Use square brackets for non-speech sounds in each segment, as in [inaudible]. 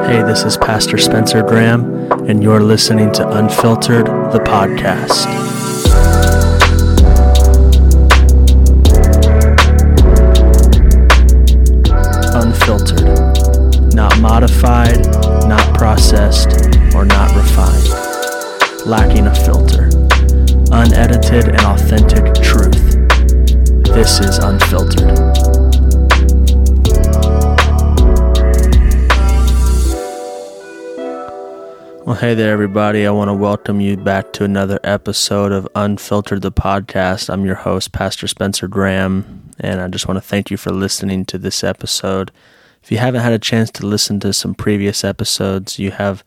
Hey, this is Pastor Spencer Graham, and you're listening to Unfiltered, the podcast. Unfiltered, not modified, not processed, or not refined, lacking a filter, unedited and authentic truth. This is Unfiltered. Well, hey there, everybody. I want to welcome you back to another episode of Unfiltered the Podcast. I'm your host, Pastor Spencer Graham, and I just want to thank you for listening to this episode. If you haven't had a chance to listen to some previous episodes, you have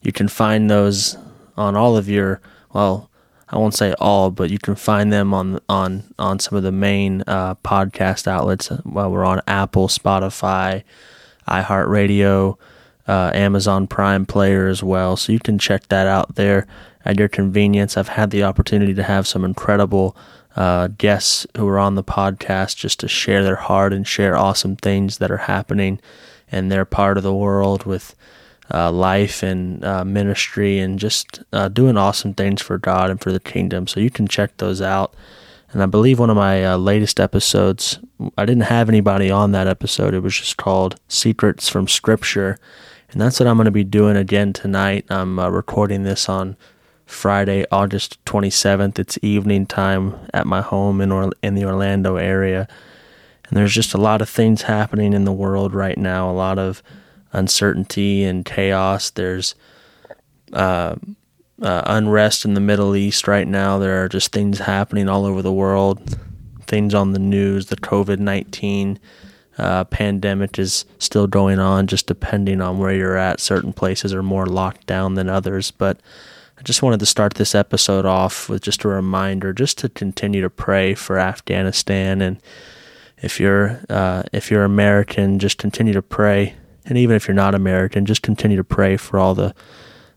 you can find those on all of your well, I won't say all, but you can find them on on on some of the main uh, podcast outlets. Well, we're on Apple, Spotify, iHeartRadio uh, Amazon Prime player as well. So you can check that out there at your convenience. I've had the opportunity to have some incredible uh, guests who are on the podcast just to share their heart and share awesome things that are happening in their part of the world with uh, life and uh, ministry and just uh, doing awesome things for God and for the kingdom. So you can check those out. And I believe one of my uh, latest episodes, I didn't have anybody on that episode. It was just called Secrets from Scripture. And that's what I'm going to be doing again tonight. I'm uh, recording this on Friday, August 27th. It's evening time at my home in or- in the Orlando area. And there's just a lot of things happening in the world right now, a lot of uncertainty and chaos. There's uh, uh, unrest in the Middle East right now. There are just things happening all over the world, things on the news, the COVID 19 uh, pandemic is still going on, just depending on where you're at. Certain places are more locked down than others. But I just wanted to start this episode off with just a reminder, just to continue to pray for Afghanistan. And if you're uh, if you're American, just continue to pray. And even if you're not American, just continue to pray for all the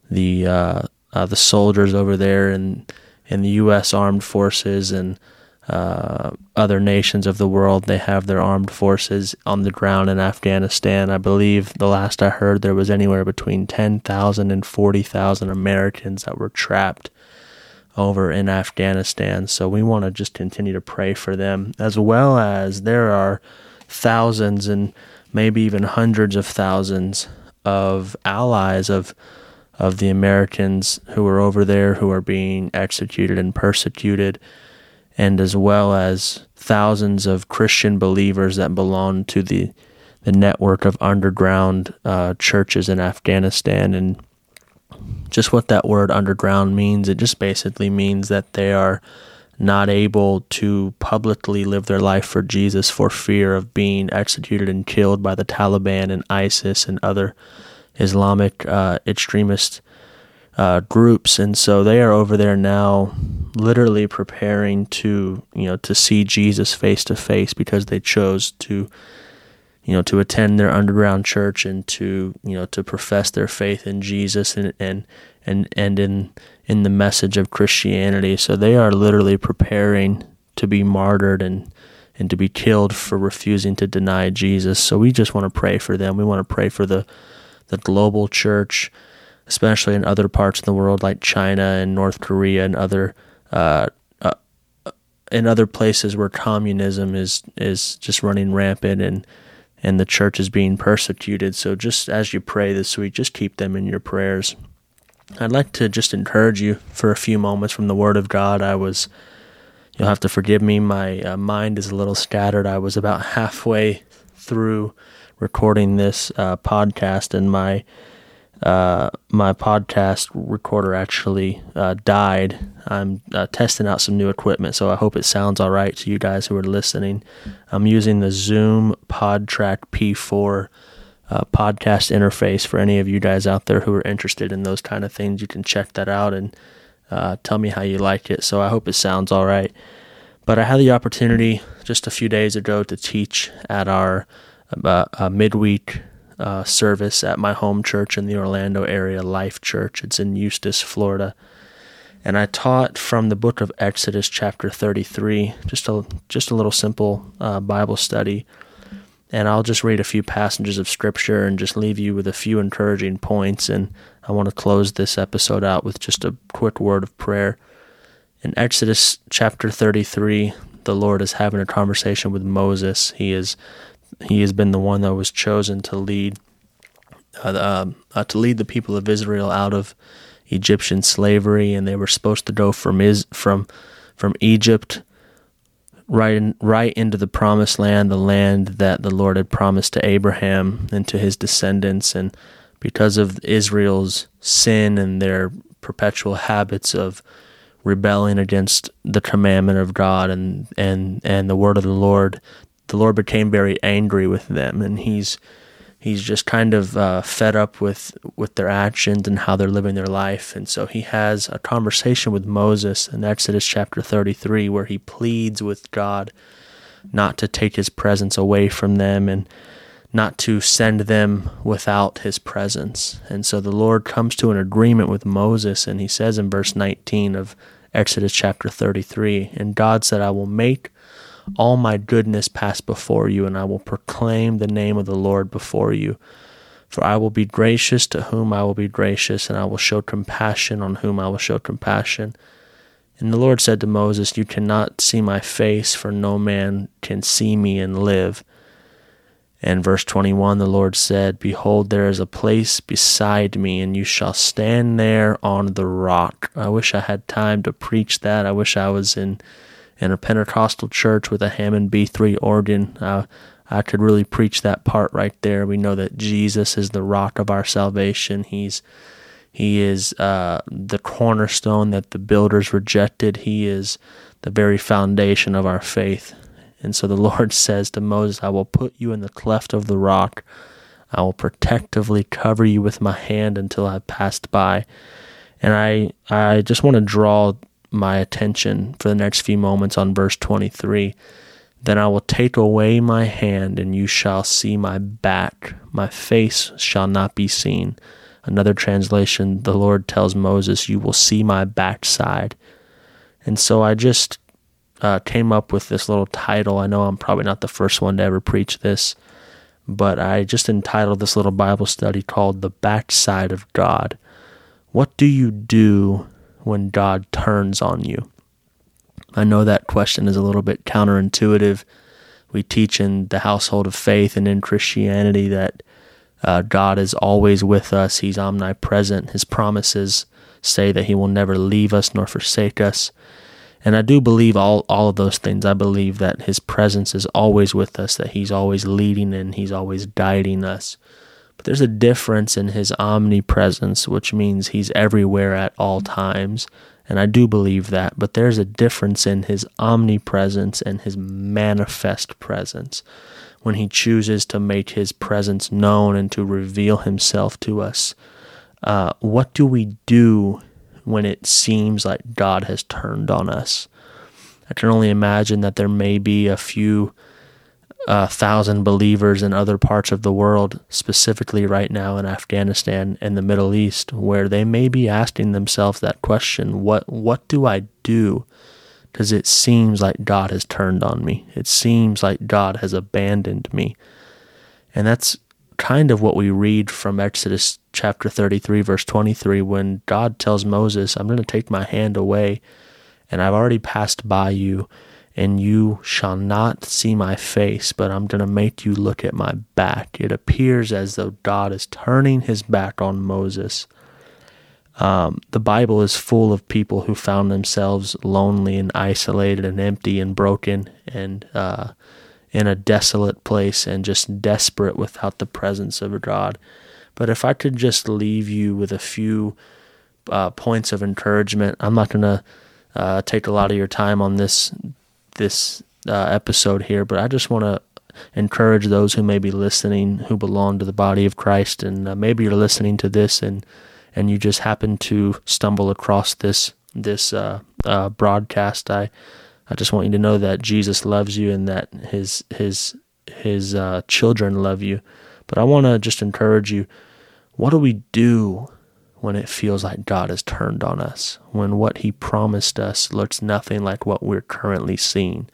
the uh, uh the soldiers over there and and the U.S. Armed Forces and uh, other nations of the world. They have their armed forces on the ground in Afghanistan. I believe the last I heard there was anywhere between 10,000 and 40,000 Americans that were trapped over in Afghanistan. So we want to just continue to pray for them, as well as there are thousands and maybe even hundreds of thousands of allies of of the Americans who are over there who are being executed and persecuted and as well as thousands of Christian believers that belong to the the network of underground uh, churches in Afghanistan. And just what that word underground means it just basically means that they are not able to publicly live their life for Jesus for fear of being executed and killed by the Taliban and ISIS and other Islamic uh, extremist uh, groups, and so they are over there now, literally preparing to you know to see Jesus face to face because they chose to you know to attend their underground church and to you know to profess their faith in Jesus and and and and in in the message of Christianity. So they are literally preparing to be martyred and and to be killed for refusing to deny Jesus. So we just want to pray for them. We want to pray for the the global church especially in other parts of the world like China and North Korea and other uh, uh, in other places where communism is is just running rampant and and the church is being persecuted. So just as you pray this week, just keep them in your prayers. I'd like to just encourage you for a few moments from the Word of God. I was, you'll have to forgive me, my uh, mind is a little scattered. I was about halfway through recording this uh, podcast, and my uh, my podcast recorder actually uh, died. I'm uh, testing out some new equipment, so I hope it sounds all right to you guys who are listening. I'm using the Zoom PodTrak P4 uh, podcast interface for any of you guys out there who are interested in those kind of things. You can check that out and uh, tell me how you like it. So I hope it sounds all right. But I had the opportunity just a few days ago to teach at our uh, midweek uh, service at my home church in the Orlando area, Life Church. It's in Eustis, Florida. And I taught from the book of Exodus, chapter 33, just a, just a little simple uh, Bible study. And I'll just read a few passages of scripture and just leave you with a few encouraging points. And I want to close this episode out with just a quick word of prayer. In Exodus chapter 33, the Lord is having a conversation with Moses. He is he has been the one that was chosen to lead uh, uh, to lead the people of Israel out of Egyptian slavery, and they were supposed to go from is from from Egypt right in, right into the promised land, the land that the Lord had promised to Abraham and to his descendants, and because of Israel's sin and their perpetual habits of rebelling against the commandment of God and and and the word of the Lord, the Lord became very angry with them, and he's he's just kind of uh, fed up with with their actions and how they're living their life, and so he has a conversation with Moses in Exodus chapter 33 where he pleads with God not to take his presence away from them and not to send them without his presence. And so the Lord comes to an agreement with Moses, and he says in verse 19 of Exodus chapter 33 And God said, I will make all my goodness pass before you, and I will proclaim the name of the Lord before you. For I will be gracious to whom I will be gracious, and I will show compassion on whom I will show compassion. And the Lord said to Moses, You cannot see my face, for no man can see me and live. And verse 21, the Lord said, Behold, there is a place beside me, and you shall stand there on the rock. I wish I had time to preach that. I wish I was in in a Pentecostal church with a Hammond B3 organ. Uh, I could really preach that part right there. We know that Jesus is the rock of our salvation. He's he is uh, the cornerstone that the builders rejected. He is the very foundation of our faith. And so the [laughs] Lord says to Moses, I will put you in the cleft of the rock. I will protectively cover you with my hand until I've passed by. And I I just want to draw my attention for the next few moments on verse 23. Then I will take away my hand, and you shall see my back. My face shall not be seen. Another translation, the Lord tells Moses, You will see my backside. And so I just uh, came up with this little title. I know I'm probably not the first one to ever preach this, but I just entitled this little Bible study called The Backside of God. What do you do when God turns on you? I know that question is a little bit counterintuitive. We teach in the household of faith and in Christianity that uh, God is always with us, He's omnipresent. His promises say that He will never leave us nor forsake us. And I do believe all, all of those things. I believe that His presence is always with us, that He's always leading and He's always guiding us. But there's a difference in his omnipresence, which means he's everywhere at all times. And I do believe that. But there's a difference in his omnipresence and his manifest presence when he chooses to make his presence known and to reveal himself to us. Uh, what do we do when it seems like God has turned on us? I can only imagine that there may be a few uh, thousand believers in other parts of the world, specifically right now in Afghanistan and the Middle East, where they may be asking themselves that question: What what do I do? Because it seems like God has turned on me. It seems like God has abandoned me, and that's kind of what we read from Exodus chapter 33, verse 23, when God tells Moses, "I'm going to take my hand away, and I've already passed by you." And you shall not see my face, but I'm going to make you look at my back. It appears as though God is turning his back on Moses. Um, the Bible is full of people who found themselves lonely and isolated and empty and broken and uh, in a desolate place and just desperate without the presence of a God. But if I could just leave you with a few uh, points of encouragement, I'm not going to uh, take a lot of your time on this this uh, episode here, but I just want to encourage those who may be listening who belong to the body of Christ, and uh, maybe you're listening to this and and you just happen to stumble across this this uh, uh, broadcast. I I just want you to know that Jesus loves you and that his his his uh, children love you. But I want to just encourage you. What do we do when it feels like God has turned on us, when what He promised us looks nothing like what we're currently seeing,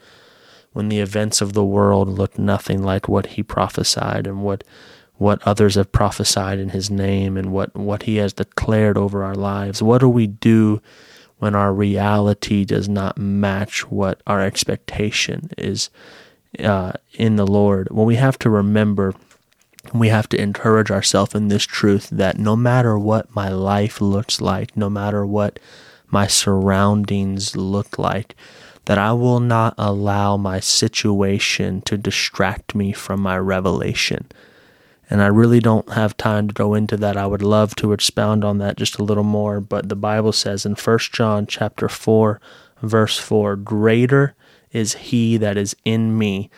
when the events of the world look nothing like what he prophesied and what what others have prophesied in his name and what, what he has declared over our lives. What do we do when our reality does not match what our expectation is uh, in the Lord? Well, we have to remember, we have to encourage ourselves in this truth that no matter what my life looks like, no matter what my surroundings look like, that I will not allow my situation to distract me from my revelation and I really don't have time to go into that. I would love to expound on that just a little more, but the Bible says in 1 John chapter 4 verse 4, greater is he that is in me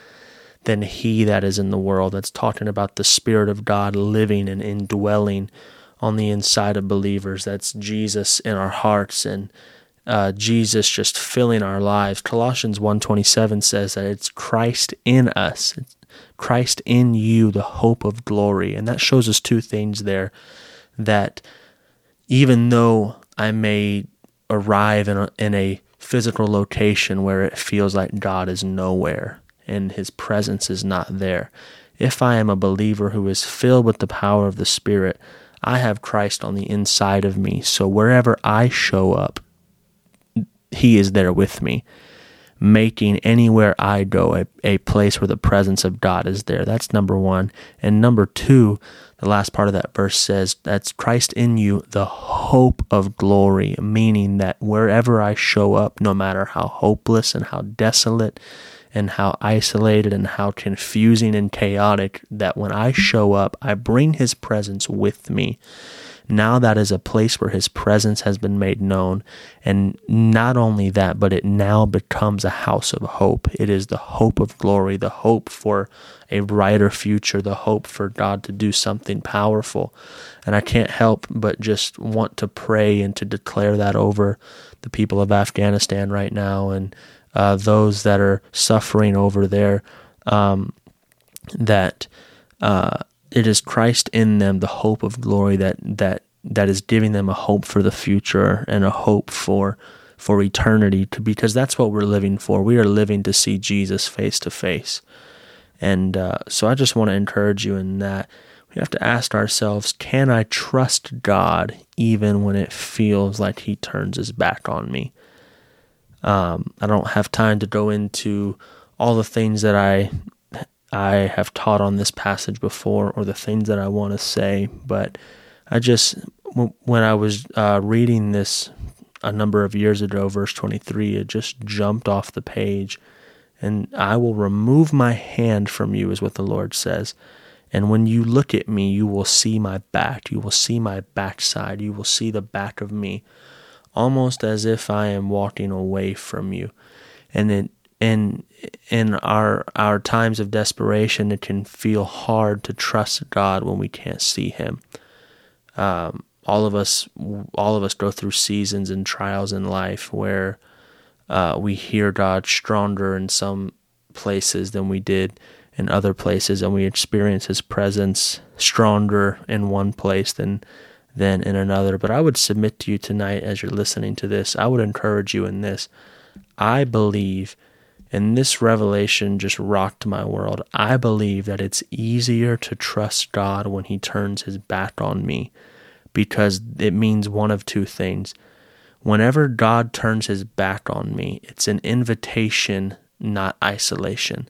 than he that is in the world. That's talking about the spirit of God living and indwelling on the inside of believers. That's Jesus in our hearts and uh, Jesus just filling our lives. Colossians 1:27 says that it's Christ in us. It's Christ in you, the hope of glory. And that shows us two things there that even though I may arrive in a, in a physical location where it feels like God is nowhere and his presence is not there, if I am a believer who is filled with the power of the Spirit, I have Christ on the inside of me. So wherever I show up, he is there with me making anywhere I go a, a place where the presence of God is there. That's number one. And number two, the last part of that verse says, that's Christ in you, the hope of glory, meaning that wherever I show up, no matter how hopeless and how desolate and how isolated and how confusing and chaotic, that when I show up, I bring his presence with me. Now that is a place where his presence has been made known. And not only that, but it now becomes a house of hope. It is the hope of glory, the hope for a brighter future, the hope for God to do something powerful. And I can't help but just want to pray and to declare that over the people of Afghanistan right now and uh, those that are suffering over there. Um, that uh, it is Christ in them, the hope of glory that that that is giving them a hope for the future and a hope for for eternity to, because that's what we're living for. We are living to see Jesus face to face. And uh, so I just want to encourage you in that. We have to ask ourselves, can I trust God even when it feels like he turns his back on me? Um, I don't have time to go into all the things that I I have taught on this passage before or the things that I want to say, but I just, when I was uh, reading this a number of years ago, verse 23, it just jumped off the page. And I will remove my hand from you, is what the Lord says. And when you look at me, you will see my back. You will see my backside. You will see the back of me, almost as if I am walking away from you. And it, in in our our times of desperation, it can feel hard to trust God when we can't see Him. Um, all of us, all of us go through seasons and trials in life where uh, we hear God stronger in some places than we did in other places, and we experience His presence stronger in one place than than in another. But I would submit to you tonight, as you're listening to this, I would encourage you in this. I believe and this revelation just rocked my world. I believe that it's easier to trust God when He turns His back on me because it means one of two things. Whenever God turns His back on me, it's an invitation, not isolation.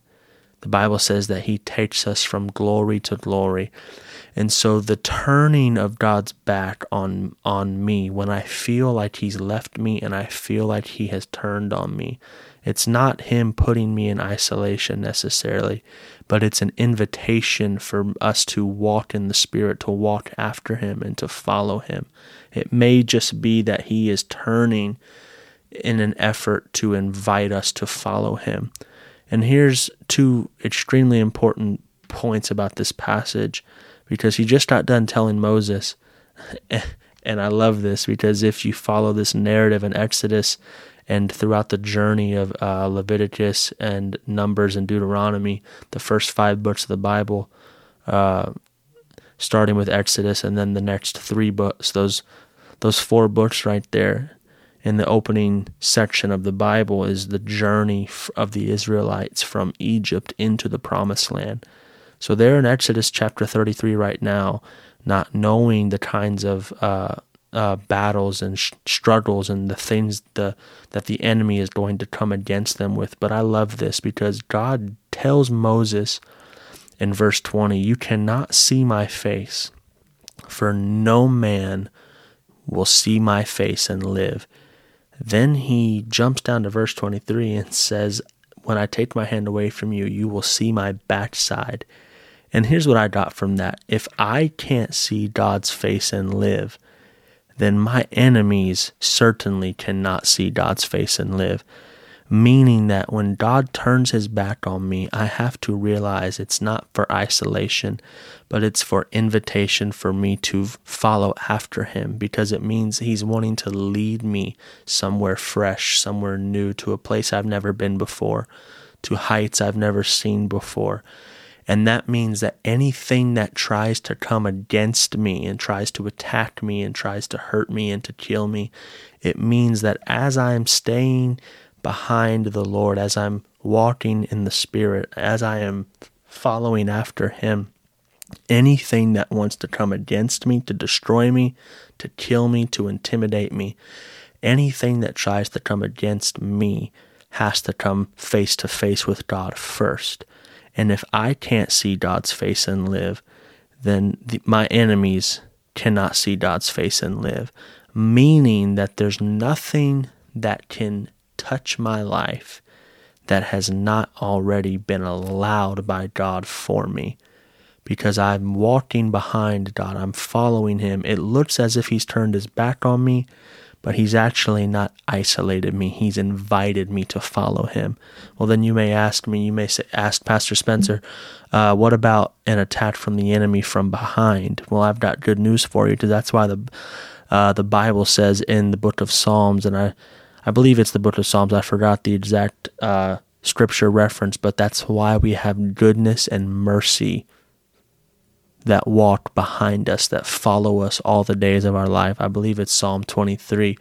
The Bible says that He takes us from glory to glory. And so the turning of God's back on on me when I feel like he's left me and I feel like he has turned on me it's not Him putting me in isolation necessarily, but it's an invitation for us to walk in the Spirit, to walk after Him, and to follow Him. It may just be that He is turning in an effort to invite us to follow Him. And here's two extremely important points about this passage because he just got done telling Moses, [laughs] and I love this because if you follow this narrative in Exodus, and throughout the journey of uh, Leviticus and Numbers and Deuteronomy, the first five books of the Bible, uh, starting with Exodus, and then the next three books, those those four books right there, in the opening section of the Bible is the journey of the Israelites from Egypt into the promised land. So they're in Exodus chapter 33 right now, not knowing the kinds of uh, uh, battles and sh- struggles and the things the, that the enemy is going to come against them with. But I love this because God tells Moses in verse 20, You cannot see my face, for no man will see my face and live. Then he jumps down to verse 23 and says, When I take my hand away from you, you will see my backside. And here's what I got from that if I can't see God's face and live, then my enemies certainly cannot see God's face and live meaning that when God turns his back on me, I have to realize it's not for isolation, but it's for invitation for me to follow after him because it means he's wanting to lead me somewhere fresh, somewhere new, to a place I've never been before, to heights I've never seen before. And that means that anything that tries to come against me and tries to attack me and tries to hurt me and to kill me, it means that as I'm staying behind the Lord, as I'm walking in the Spirit, as I am following after Him, anything that wants to come against me, to destroy me, to kill me, to intimidate me, anything that tries to come against me has to come face to face with God first. And if I can't see God's face and live, then the, my enemies cannot see God's face and live, meaning that there's nothing that can touch my life that has not already been allowed by God for me. Because I'm walking behind God, I'm following Him. It looks as if He's turned His back on me, but He's actually not isolated me. He's invited me to follow Him. Well, then you may ask me, you may say, ask Pastor Spencer, uh, what about an attack from the enemy from behind? Well, I've got good news for you because that's why the uh, the Bible says in the book of Psalms, and I I believe it's the book of Psalms. I forgot the exact uh, scripture reference, but that's why we have goodness and mercy that walk behind us, that follow us all the days of our life. I believe it's Psalm 23.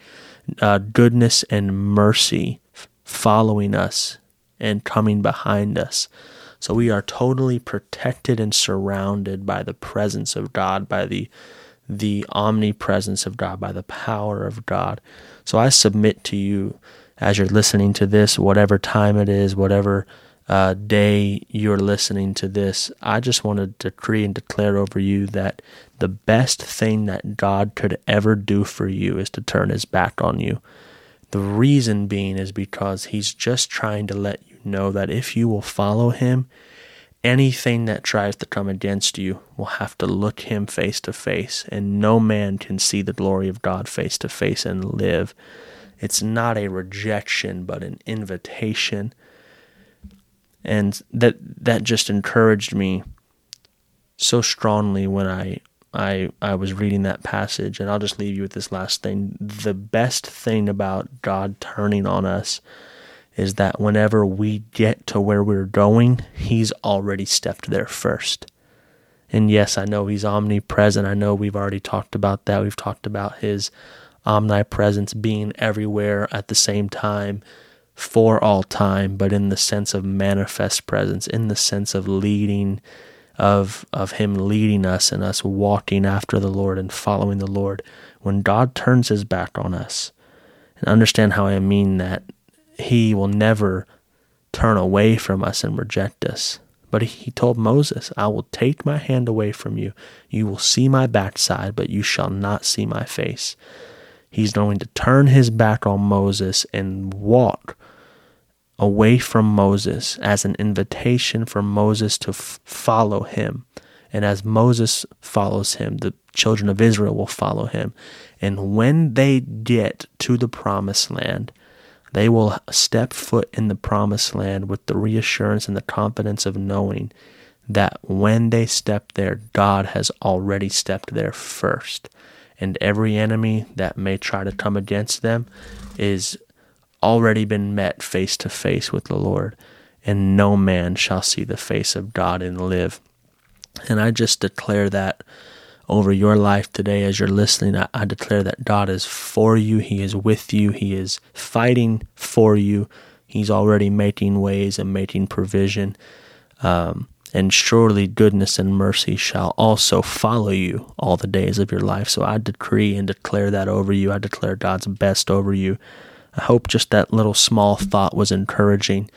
Uh, goodness and mercy following us and coming behind us. So we are totally protected and surrounded by the presence of God, by the the omnipresence of God, by the power of God. So I submit to you as you're listening to this, whatever time it is, whatever uh, day you're listening to this, I just want to decree and declare over you that the best thing that God could ever do for you is to turn his back on you. The reason being is because he's just trying to let you know that if you will follow him, anything that tries to come against you will have to look him face to face, and no man can see the glory of God face to face and live. It's not a rejection, but an invitation. And that that just encouraged me so strongly when I I I was reading that passage and I'll just leave you with this last thing. The best thing about God turning on us is that whenever we get to where we're going, He's already stepped there first. And yes, I know He's omnipresent. I know we've already talked about that. We've talked about His omnipresence being everywhere at the same time for all time, but in the sense of manifest presence, in the sense of leading, of of Him leading us and us walking after the Lord and following the Lord. When God turns His back on us, and understand how I mean that he will never turn away from us and reject us. But he told Moses, I will take my hand away from you. You will see my backside, but you shall not see my face. He's going to turn his back on Moses and walk away from Moses as an invitation for Moses to f- follow him. And as Moses follows him, the children of Israel will follow him. And when they get to the promised land, they will step foot in the promised land with the reassurance and the confidence of knowing that when they step there, God has already stepped there first. And every enemy that may try to come against them is already been met face to face with the Lord. And no man shall see the face of God and live. And I just declare that over your life today as you're listening. I, I declare that God is for you, He is with you, He is fighting for you. He's already making ways and making provision. Um, and surely goodness and mercy shall also follow you all the days of your life. So I decree and declare that over you. I declare God's best over you. I hope just that little small thought was encouraging.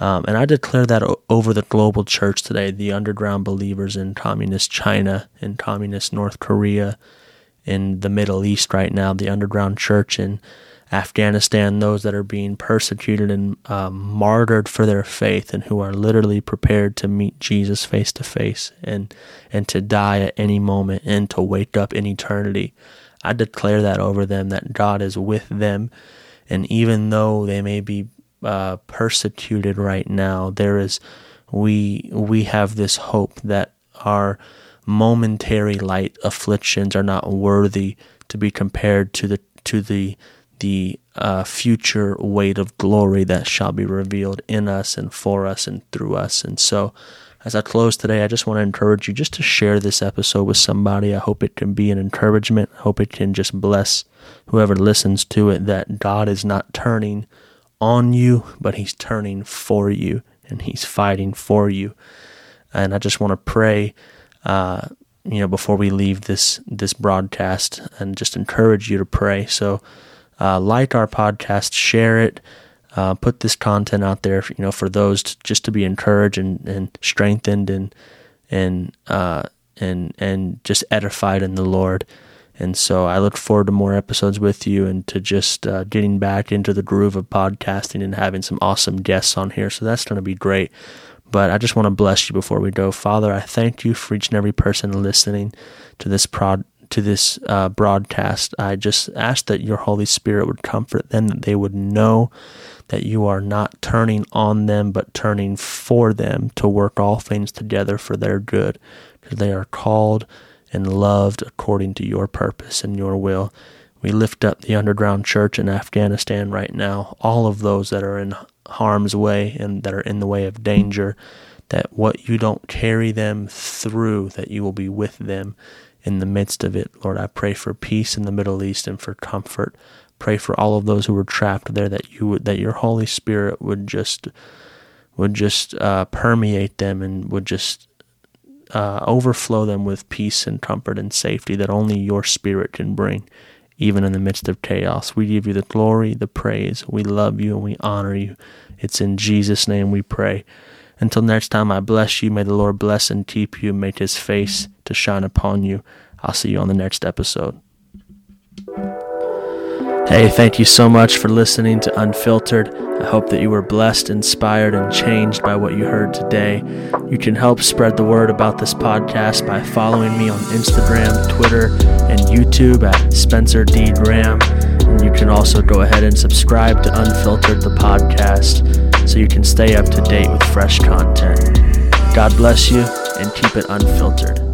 Um, and I declare that o- over the global church today, the underground believers in communist China, in communist North Korea, in the Middle East right now, the underground church in Afghanistan, those that are being persecuted and um, martyred for their faith and who are literally prepared to meet Jesus face to face and and to die at any moment and to wake up in eternity. I declare that over them that God is with them, and even though they may be uh, persecuted right now, there is we we have this hope that our momentary light afflictions are not worthy to be compared to the to the the uh, future weight of glory that shall be revealed in us and for us and through us. And so, as I close today, I just want to encourage you just to share this episode with somebody. I hope it can be an encouragement. I hope it can just bless whoever listens to it that God is not turning on you, but He's turning for you and He's fighting for you. And I just want to pray. Uh, you know, before we leave this this broadcast, and just encourage you to pray. So, uh, like our podcast, share it, uh, put this content out there. You know, for those to, just to be encouraged and, and strengthened and and uh, and and just edified in the Lord. And so I look forward to more episodes with you and to just uh, getting back into the groove of podcasting and having some awesome guests on here. So that's going to be great. But I just want to bless you before we go. Father, I thank you for each and every person listening to this prod, to this uh, broadcast. I just ask that your Holy Spirit would comfort them, that they would know that you are not turning on them, but turning for them to work all things together for their good, because they are called and loved according to your purpose and your will. We lift up the underground church in Afghanistan right now, all of those that are in harm's way and that are in the way of danger, that what you don't carry them through, that you will be with them in the midst of it. Lord, I pray for peace in the Middle East and for comfort. Pray for all of those who were trapped there that you would that your Holy Spirit would just would just uh, permeate them and would just uh, overflow them with peace and comfort and safety that only your Spirit can bring, even in the midst of chaos. We give you the glory, the praise. We love you and we honor you. It's in Jesus' name we pray. Until next time, I bless you. May the Lord bless and keep you, make his face to shine upon you. I'll see you on the next episode. Hey, thank you so much for listening to Unfiltered. I hope that you were blessed, inspired, and changed by what you heard today. You can help spread the word about this podcast by following me on Instagram, Twitter, and YouTube at Spencer D. Graham. And you can also go ahead and subscribe to Unfiltered, the podcast, so you can stay up to date with fresh content. God bless you and keep it unfiltered.